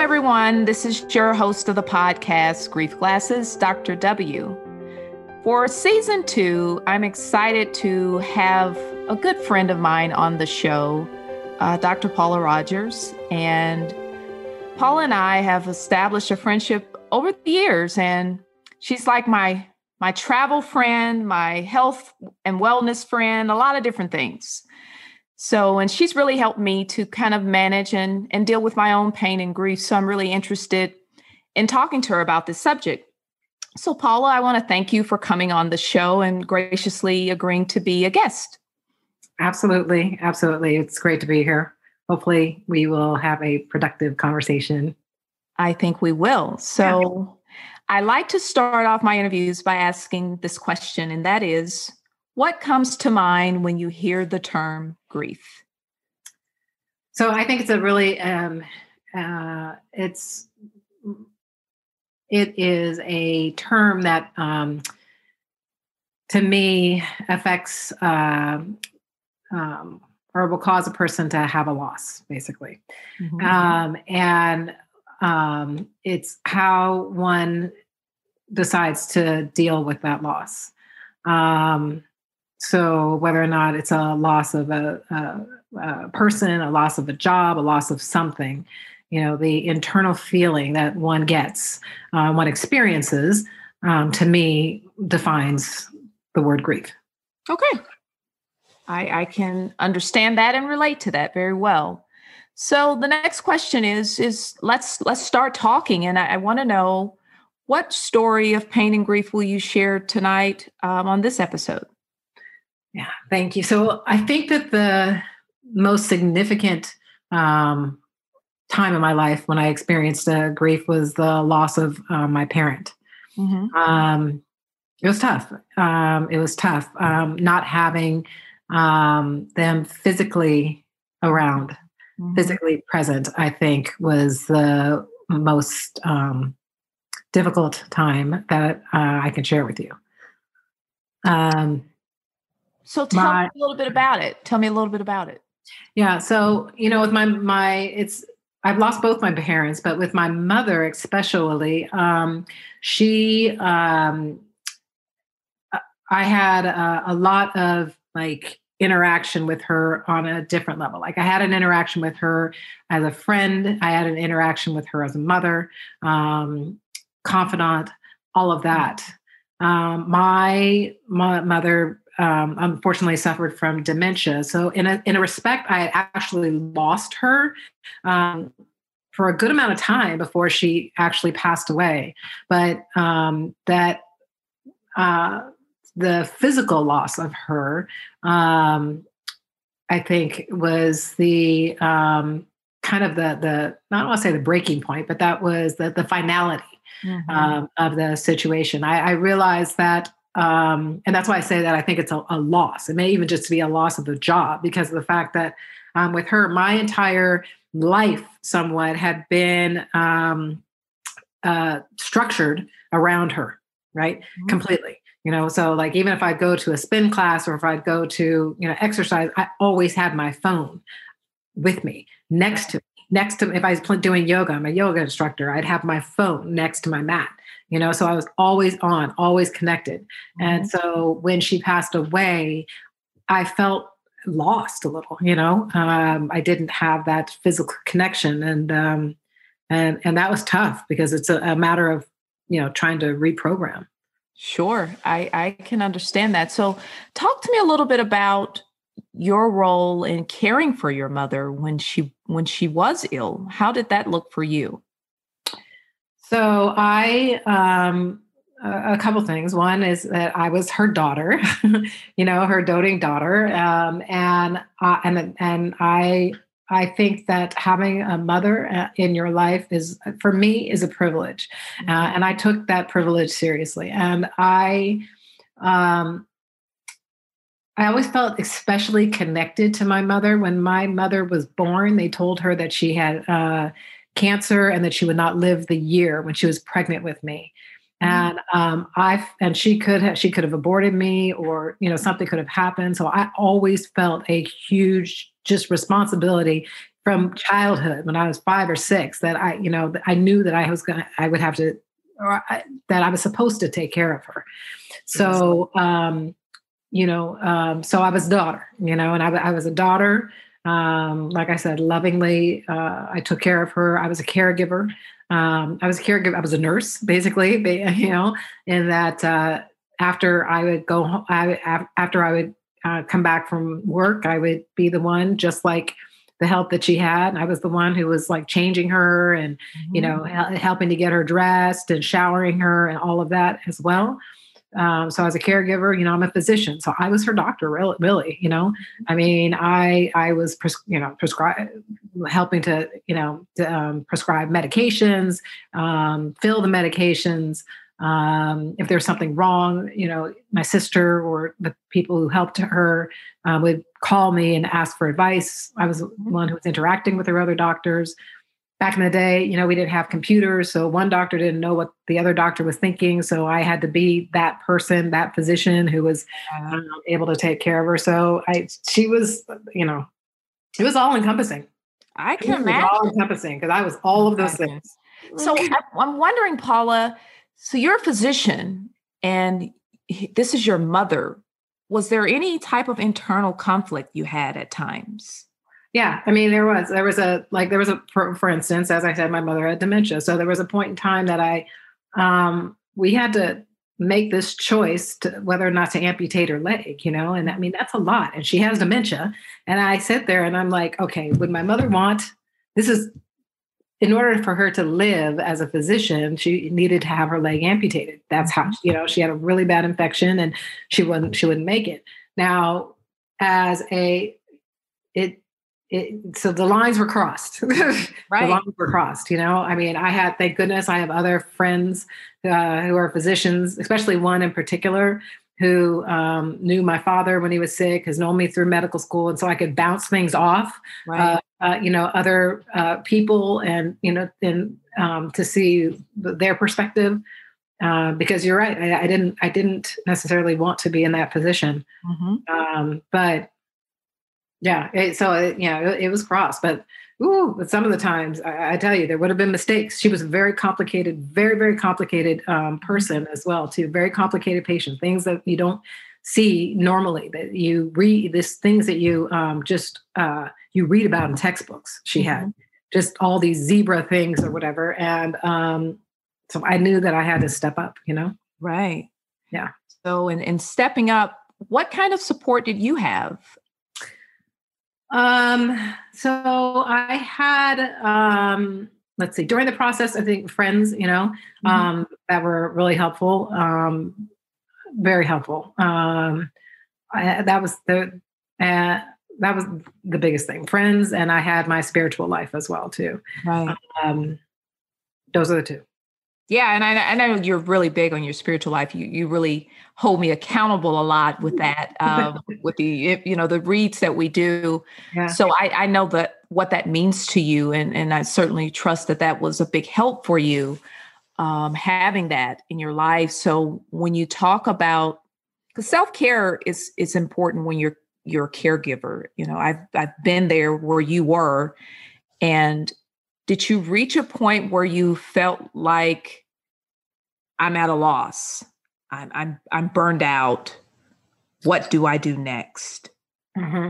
everyone. This is your host of the podcast, Grief Glasses, Dr. W. For season two, I'm excited to have a good friend of mine on the show, uh, Dr. Paula Rogers. And Paula and I have established a friendship over the years, and she's like my my travel friend, my health and wellness friend, a lot of different things. So, and she's really helped me to kind of manage and, and deal with my own pain and grief. So, I'm really interested in talking to her about this subject. So, Paula, I want to thank you for coming on the show and graciously agreeing to be a guest. Absolutely. Absolutely. It's great to be here. Hopefully, we will have a productive conversation. I think we will. So, yeah. I like to start off my interviews by asking this question, and that is what comes to mind when you hear the term grief? So I think it's a really um, uh, it's it is a term that um, to me affects uh, um, or will cause a person to have a loss, basically, mm-hmm. um, and um, it's how one decides to deal with that loss. Um, so whether or not it's a loss of a, a, a, person, a loss of a job, a loss of something, you know, the internal feeling that one gets, uh, one experiences, um, to me defines the word grief. Okay. I, I can understand that and relate to that very well. So the next question is is let's let's start talking, and I, I want to know what story of pain and grief will you share tonight um, on this episode? Yeah, thank you. So I think that the most significant um, time in my life when I experienced uh, grief was the loss of uh, my parent. Mm-hmm. Um, it was tough. Um, it was tough um, not having um, them physically around, mm-hmm. physically present. I think was the most um, difficult time that uh, I can share with you. Um, so tell my, me a little bit about it. Tell me a little bit about it. Yeah. So, you know, with my my it's I've lost both my parents, but with my mother especially, um, she um, I had a, a lot of like interaction with her on a different level. Like I had an interaction with her as a friend, I had an interaction with her as a mother, um, confidant, all of that. Um, my, my mother um, unfortunately suffered from dementia. So in a in a respect, I had actually lost her um, for a good amount of time before she actually passed away. But um, that uh, the physical loss of her, um, I think, was the um, kind of the the I don't want to say the breaking point, but that was the the finality. Mm-hmm. Um, of the situation. I, I realized that um, and that's why I say that I think it's a, a, loss. It may even just be a loss of the job because of the fact that um, with her, my entire life somewhat had been um, uh, structured around her, right? Mm-hmm. Completely. You know, so like even if I go to a spin class or if I'd go to, you know, exercise, I always had my phone with me next to me. Next to if I was doing yoga, I'm a yoga instructor, I'd have my phone next to my mat you know so i was always on always connected. Mm-hmm. and so when she passed away i felt lost a little you know? Um, i didn't have that physical connection. And um, and and that was tough because it's a, a matter of you know trying to reprogram. Sure. I i can understand that. So talk to me a little bit about your role in caring for your mother when she when she was ill. How did that look for you so I, um, a couple things. One is that I was her daughter, you know, her doting daughter, um, and uh, and and I I think that having a mother uh, in your life is for me is a privilege, uh, mm-hmm. and I took that privilege seriously. And I, um, I always felt especially connected to my mother. When my mother was born, they told her that she had. Uh, cancer and that she would not live the year when she was pregnant with me mm-hmm. and um, i and she could have she could have aborted me or you know something could have happened so i always felt a huge just responsibility from childhood when I was five or six that I, you know, I knew that I was gonna, I would have to, or I, that I was supposed to take care of her. So, um, you know, um, so I was daughter, you know, and I, I was a daughter. Um, like I said, lovingly, uh, I took care of her. I was a caregiver. Um, I was a caregiver. I was a nurse, basically, you know, in that uh, after I would go, I, after I would uh, come back from work, I would be the one, just like the help that she had. I was the one who was like changing her and, you know, mm-hmm. helping to get her dressed and showering her and all of that as well. Um, so as a caregiver, you know, I'm a physician, so I was her doctor, really. you know, I mean, I I was pres- you know prescribe helping to you know to, um, prescribe medications, um, fill the medications. Um, if there's something wrong, you know, my sister or the people who helped her uh, would call me and ask for advice. I was one who was interacting with her other doctors back in the day, you know, we didn't have computers. So one doctor didn't know what the other doctor was thinking. So I had to be that person, that physician who was um, able to take care of her. So I, she was, you know, it was all encompassing. I can imagine. all encompassing because I was all of those things. So I'm wondering, Paula, so you're a physician and this is your mother. Was there any type of internal conflict you had at times? Yeah, I mean, there was there was a like there was a for, for instance, as I said, my mother had dementia, so there was a point in time that I um, we had to make this choice to whether or not to amputate her leg, you know, and I mean that's a lot, and she has dementia, and I sit there and I'm like, okay, would my mother want this is in order for her to live as a physician, she needed to have her leg amputated. That's how mm-hmm. you know she had a really bad infection and she wouldn't she wouldn't make it. Now, as a it it, so the lines were crossed. right. the lines were crossed. You know, I mean, I had, thank goodness, I have other friends uh, who are physicians, especially one in particular who um, knew my father when he was sick, has known me through medical school, and so I could bounce things off. Right. Uh, uh, you know, other uh, people, and you know, and um, to see their perspective. Uh, because you're right, I, I, didn't, I didn't necessarily want to be in that position, mm-hmm. um, but yeah. It, so it, yeah, it, it, was cross, but ooh, but some of the times I, I, tell you there would have been mistakes. She was a very complicated, very very complicated um, person as well, too. Very complicated patient. Things that you don't see normally that you read. This things that you um, just uh, you read about in textbooks. She had mm-hmm. just all these zebra things or whatever, and um, so I knew that I had to step up. You know. Right. Yeah. So in, in stepping up, what kind of support did you have um, so I had um let's see, during the process, I think friends, you know, mm-hmm. um, that were really helpful. Um, very helpful. Um I, that was the uh, that was the biggest thing. Friends, and I had my spiritual life as well too. Right. Um, those are the two. Yeah, and I, I, know you're really big on your spiritual life. You you really hold me accountable a lot with that, um, with the you know the reads that we do. Yeah. So I, I know that what that means to you, and and I certainly trust that that was a big help for you, um, having that in your life. So when you talk about because self care is is important when you're you're a caregiver. You know, I've I've been there where you were, and did you reach a point where you felt like I'm at a loss? I'm I'm I'm burned out. What do I do next? Mm-hmm.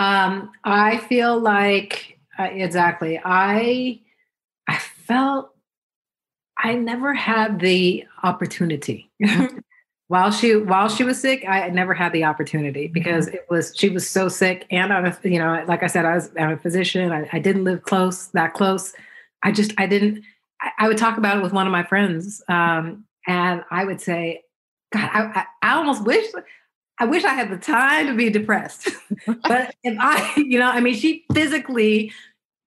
Um, I feel like uh, exactly. I I felt I never had the opportunity. while she while she was sick, I never had the opportunity because mm-hmm. it was she was so sick, and I'm a, you know, like I said, I was I'm a physician. I, I didn't live close that close. I just I didn't. I, I, would talk about it with one of my friends, um, and I would say, God, I, I almost wish I wish I had the time to be depressed. but if I, you know, I mean, she physically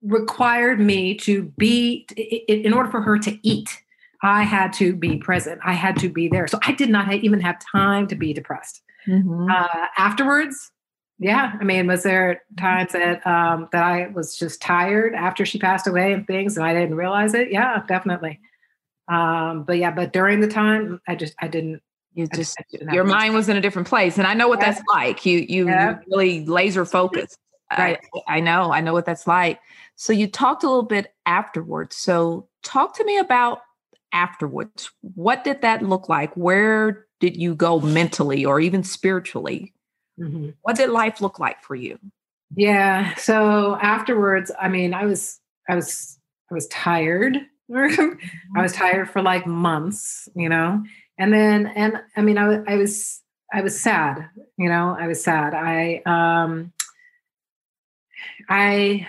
required me to be in order for her to eat I had to be present. I had to be there. So I did not even have time to be depressed. Mm-hmm. Uh, afterwards, yeah, I mean, was there times that um, that I was just tired after she passed away and things, and I didn't realize it? Yeah, definitely. Um, but yeah, but during the time, I just I didn't. You just your mind was in a different place, and I know what yeah. that's like. You you, yeah. really laser focused. right. I, I know. I know what that's like. So you talked a little bit afterwards. So talk to me about afterwards. What did that look like? Where did you go mentally or even spiritually? Mm-hmm. What did life look like for you? Yeah. So afterwards, I mean, I was, I was, I was tired. I was tired for like months, you know, and then, and I mean, I, I was, I was sad, you know, I was sad. I, um, I,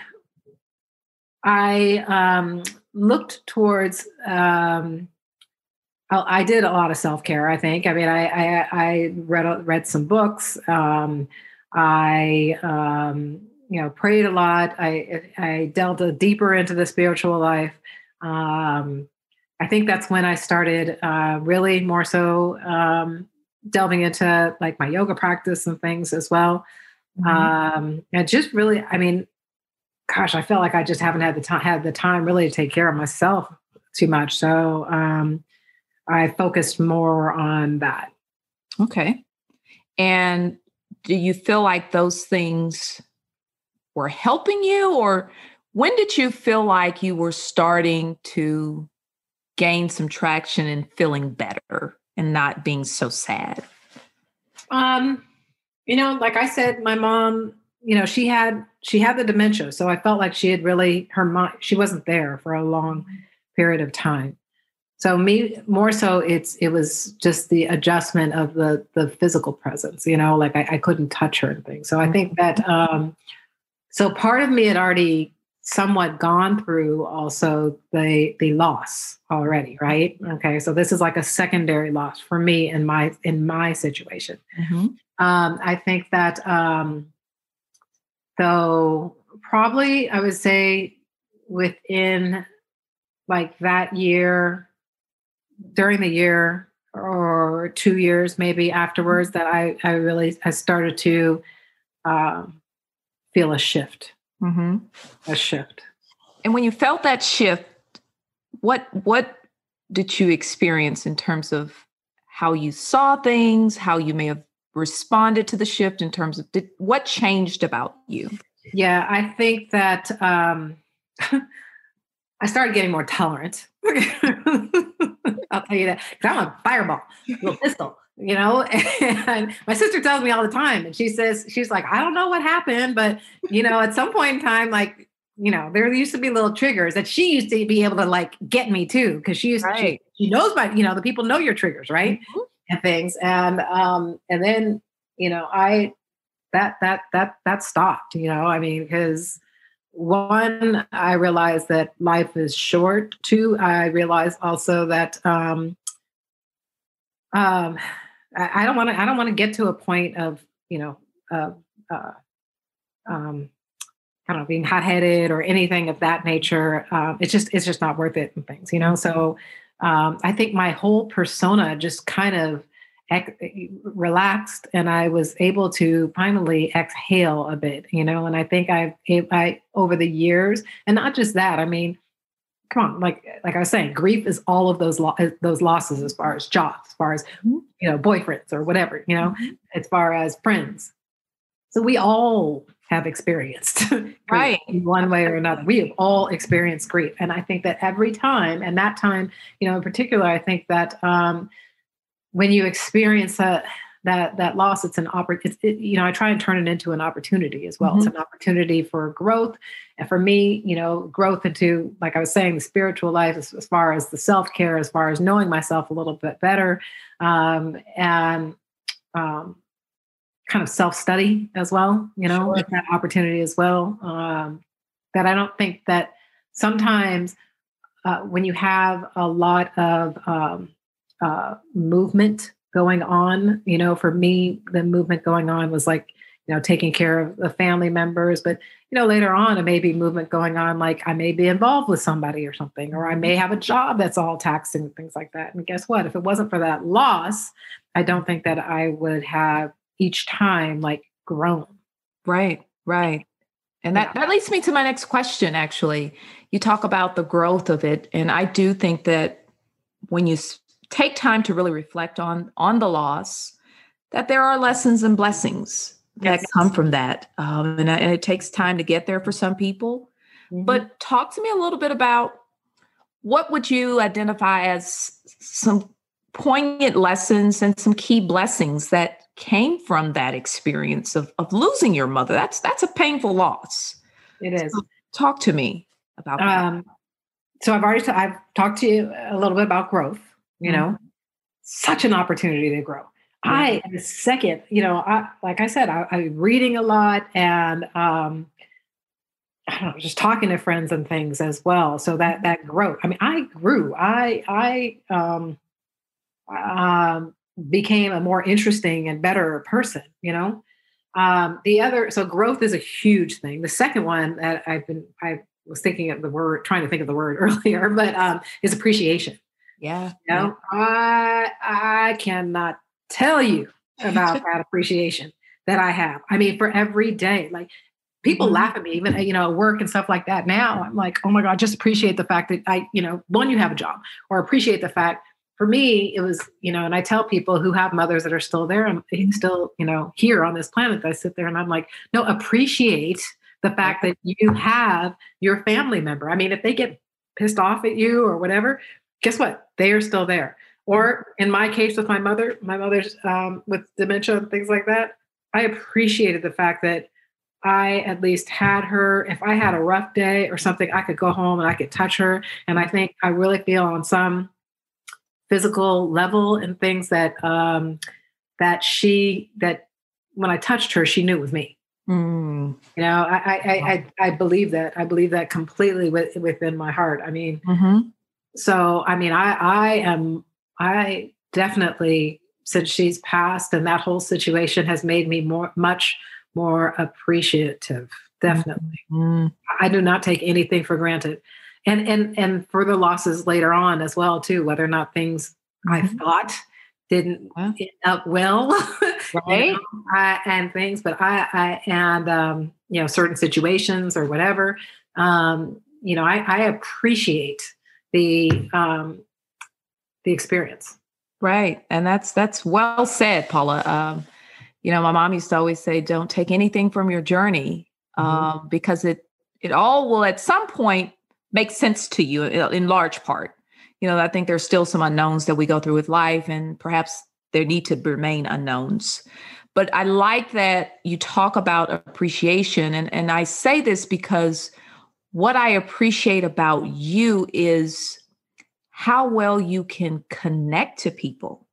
I, um, looked towards, um, I did a lot of self care. I think. I mean, I I, I read read some books. Um, I um, you know prayed a lot. I I delved deeper into the spiritual life. Um, I think that's when I started uh, really more so um, delving into like my yoga practice and things as well. Mm-hmm. Um, and just really, I mean, gosh, I felt like I just haven't had the time had the time really to take care of myself too much. So um, I focused more on that. Okay. And do you feel like those things were helping you or when did you feel like you were starting to gain some traction and feeling better and not being so sad? Um, you know, like I said, my mom, you know, she had she had the dementia, so I felt like she had really her mind she wasn't there for a long period of time. So me more so it's it was just the adjustment of the the physical presence, you know, like I, I couldn't touch her and things. So I think that mm-hmm. um so part of me had already somewhat gone through also the the loss already, right? Okay. So this is like a secondary loss for me in my in my situation. Mm-hmm. Um, I think that um though probably I would say within like that year during the year or two years maybe afterwards that I, I really I started to um, feel a shift, mm-hmm. a shift. And when you felt that shift, what what did you experience in terms of how you saw things, how you may have responded to the shift in terms of did, what changed about you? Yeah, I think that um, I started getting more tolerant. I'll tell you that because I'm a fireball, little pistol, you know. And my sister tells me all the time, and she says she's like, I don't know what happened, but you know, at some point in time, like you know, there used to be little triggers that she used to be able to like get me too because she used right. she, she knows about you know the people know your triggers right mm-hmm. And things and um and then you know I that that that that stopped you know I mean because one, I realized that life is short. Two, I realized also that um, um, I, don't want to. I don't want to get to a point of you know, uh, uh, um, I don't know, being hot headed or anything of that nature. Uh, it's just it's just not worth it and things, you know. So um, I think my whole persona just kind of relaxed and I was able to finally exhale a bit, you know, and I think I've, I, over the years, and not just that, I mean, come on, like, like I was saying, grief is all of those, lo- those losses as far as jobs, as far as, mm-hmm. you know, boyfriends or whatever, you know, mm-hmm. as far as friends. So we all have experienced right in one way or another. We have all experienced grief. And I think that every time, and that time, you know, in particular, I think that, um, when you experience that that that loss it's an opportunity it, you know i try and turn it into an opportunity as well mm-hmm. it's an opportunity for growth and for me you know growth into like i was saying the spiritual life as, as far as the self-care as far as knowing myself a little bit better um, and um, kind of self-study as well you know sure. that opportunity as well um, that i don't think that sometimes uh, when you have a lot of um, uh, movement going on. You know, for me, the movement going on was like, you know, taking care of the family members. But, you know, later on, it may be movement going on like I may be involved with somebody or something, or I may have a job that's all taxing and things like that. And guess what? If it wasn't for that loss, I don't think that I would have each time like grown. Right, right. And that, yeah. that leads me to my next question, actually. You talk about the growth of it. And I do think that when you take time to really reflect on on the loss that there are lessons and blessings that yes. come from that. Um, and, and, it takes time to get there for some people. Mm-hmm. But talk to me a little bit about what would you identify as some poignant lessons and some key blessings that came from that experience of, of losing your mother. That's that's a painful loss. It is. So talk to me about um, So I've already t- I've talked to you a little bit about growth. You mm-hmm. know, such an opportunity to grow. I the second, you know, I like I said, I, I'm reading a lot and um, I don't know, just talking to friends and things as well. So that that growth. I mean, I grew. I I um, um, became a more interesting and better person. You know, um, the other so growth is a huge thing. The second one that I've been I was thinking of the word, trying to think of the word earlier, but um, is appreciation. Yeah. You know, yeah. I I cannot tell you about that appreciation that I have. I mean, for every day, like people mm-hmm. laugh at me, even you know, work and stuff like that. Now I'm like, oh my God, just appreciate the fact that I, you know, one, you have a job, or appreciate the fact for me, it was, you know, and I tell people who have mothers that are still there and still, you know, here on this planet, I sit there and I'm like, no, appreciate the fact that you have your family member. I mean, if they get pissed off at you or whatever, guess what? They are still there. Or in my case with my mother, my mother's um, with dementia and things like that, I appreciated the fact that I at least had her. If I had a rough day or something, I could go home and I could touch her. And I think I really feel on some physical level and things that um, that she that when I touched her, she knew it was me. Mm. You know, I, I I, I believe that. I believe that completely with, within my heart. I mean, mm-hmm. so I mean, I I am I definitely since she's passed and that whole situation has made me more much more appreciative definitely mm-hmm. i do not take anything for granted and and and for the losses later on as well too whether or not things mm-hmm. i thought didn't end up well right you know, I, and things but i i and um you know certain situations or whatever um you know i i appreciate the um the experience. Right. And that's that's well said, Paula. Um, you know, my mom used to always say, don't take anything from your journey mm-hmm. um, because it it all will at some point make sense to you uh, in large part. You know, I think there's still some unknowns that we go through with life, and perhaps there need to remain unknowns. But I like that you talk about appreciation. And, and I say this because what I appreciate about you is how well you can connect to people.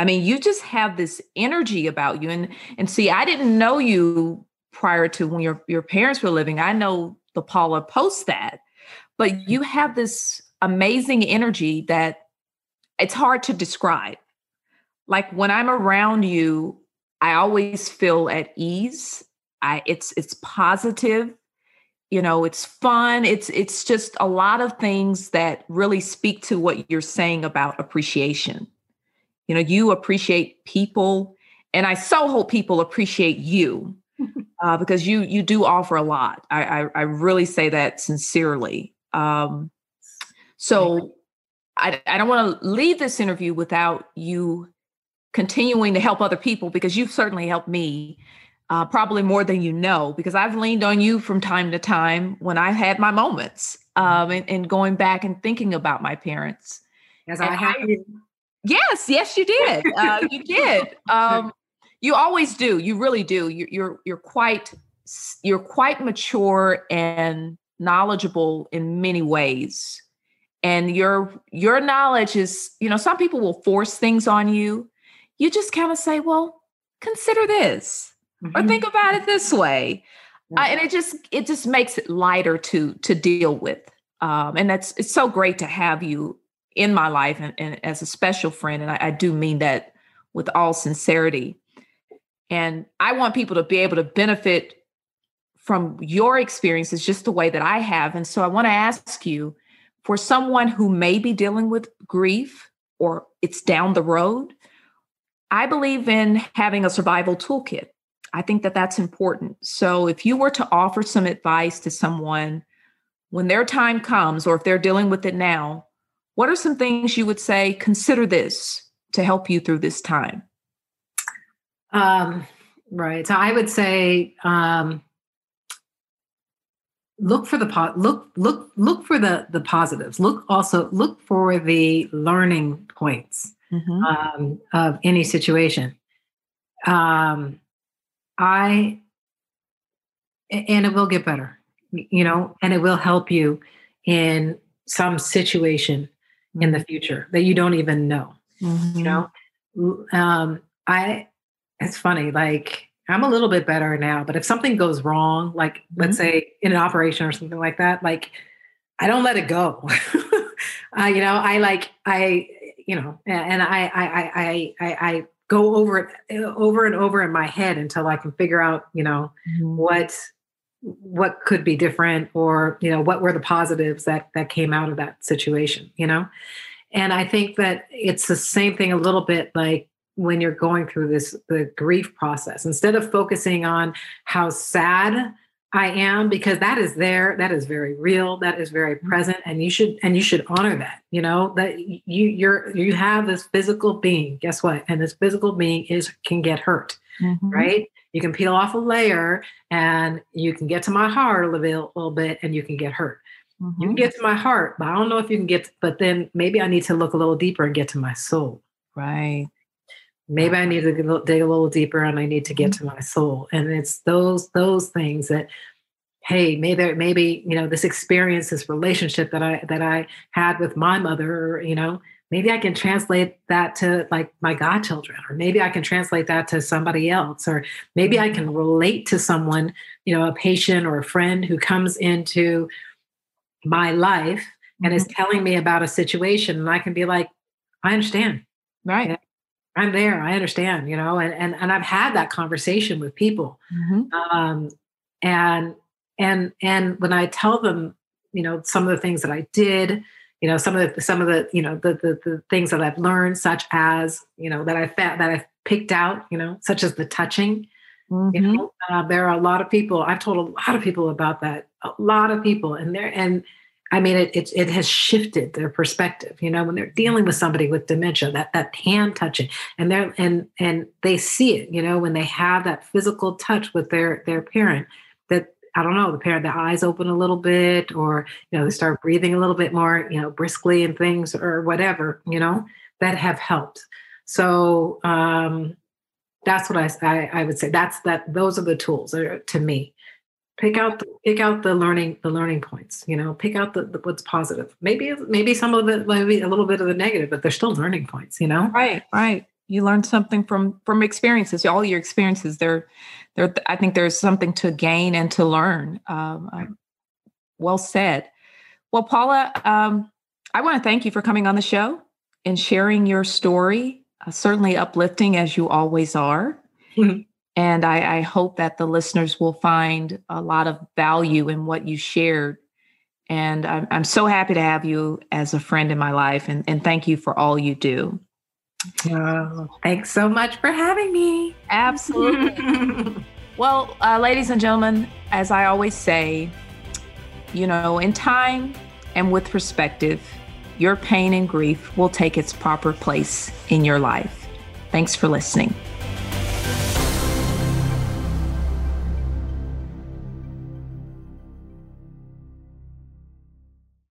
I mean, you just have this energy about you. And and see, I didn't know you prior to when your, your parents were living. I know the Paula post that, but mm-hmm. you have this amazing energy that it's hard to describe. Like when I'm around you, I always feel at ease. I it's it's positive you know it's fun it's it's just a lot of things that really speak to what you're saying about appreciation you know you appreciate people and i so hope people appreciate you uh, because you you do offer a lot I, I, I really say that sincerely um, so I, I don't want to leave this interview without you continuing to help other people because you've certainly helped me uh, probably more than you know, because I've leaned on you from time to time when I had my moments um, and, and going back and thinking about my parents. As I have Yes, yes, you did. Uh, you did. Um, you always do. You really do. You're, you're you're quite you're quite mature and knowledgeable in many ways. And your your knowledge is, you know, some people will force things on you. You just kind of say, well, consider this mm-hmm. or think about it this way uh, and it just it just makes it lighter to to deal with um, and that's it's so great to have you in my life and, and as a special friend and I, I do mean that with all sincerity and i want people to be able to benefit from your experiences just the way that i have and so i want to ask you for someone who may be dealing with grief or it's down the road i believe in having a survival toolkit I think that that's important. So if you were to offer some advice to someone when their time comes, or if they're dealing with it now, what are some things you would say, consider this to help you through this time? Um, Right. So I would say um, look for the po- look look look for the the positives. Look also look for the learning points mm-hmm. um, of any situation. Um, I and it will get better, you know, and it will help you in some situation mm-hmm. in the future that you don't even know. Mm-hmm. You know, um, I it's funny, like I'm a little bit better now, but if something goes wrong, like mm-hmm. let's say in an operation or something like that, like I don't let it go. uh, you know, I like I, you know, and I I I I I go over it uh, over and over in my head until I can figure out, you know, mm-hmm. what what could be different or you know what were the positives that that came out of that situation you know and i think that it's the same thing a little bit like when you're going through this the grief process instead of focusing on how sad i am because that is there that is very real that is very mm-hmm. present and you should and you should honor that you know that you you're you have this physical being guess what and this physical being is can get hurt mm-hmm. right you can peel off a layer and you can get to my heart a little little bit and you can get hurt mm-hmm. you can mm-hmm. get to my heart but i don't know if you can get but then maybe i need to look a little deeper and get to my soul right maybe i need to dig a little deeper and i need to get mm-hmm. to my soul and it's those those things that hey maybe maybe you know this experience this relationship that i that i had with my mother you know maybe i can translate that to like my godchildren or maybe i can translate that to somebody else or maybe i can relate to someone you know a patient or a friend who comes into my life and is mm-hmm. telling me about a situation and i can be like i understand right I'm there. I understand, you know, and and and I've had that conversation with people, mm-hmm. um, and and and when I tell them, you know, some of the things that I did, you know, some of the some of the you know the the, the things that I've learned, such as you know that I that I've picked out, you know, such as the touching. Mm-hmm. You know, uh, there are a lot of people. I've told a lot of people about that. A lot of people, and there and I mean, it, it, it has shifted their perspective. You know, when they're dealing with somebody with dementia, that that hand touching, and they're and and they see it. You know, when they have that physical touch with their their parent, that I don't know, the parent, the eyes open a little bit, or you know, they start breathing a little bit more, you know, briskly and things, or whatever. You know, that have helped. So um, that's what I, I I would say. That's that. Those are the tools to me pick out the, pick out the learning the learning points you know pick out the, the, what's positive. Maybe maybe some of it maybe a little bit of the negative but they're still learning points you know? Right right. You learn something from from experiences. All your experiences there there i think there's something to gain and to learn. Um, um, well said. Well paula um, i want to thank you for coming on the show and sharing your story uh, certainly uplifting as you always are. mm-hmm. And I, I hope that the listeners will find a lot of value in what you shared. And I'm, I'm so happy to have you as a friend in my life. And, and thank you for all you do. Oh, thanks so much for having me. Absolutely. well, uh, ladies and gentlemen, as I always say, you know, in time and with perspective, your pain and grief will take its proper place in your life. Thanks for listening.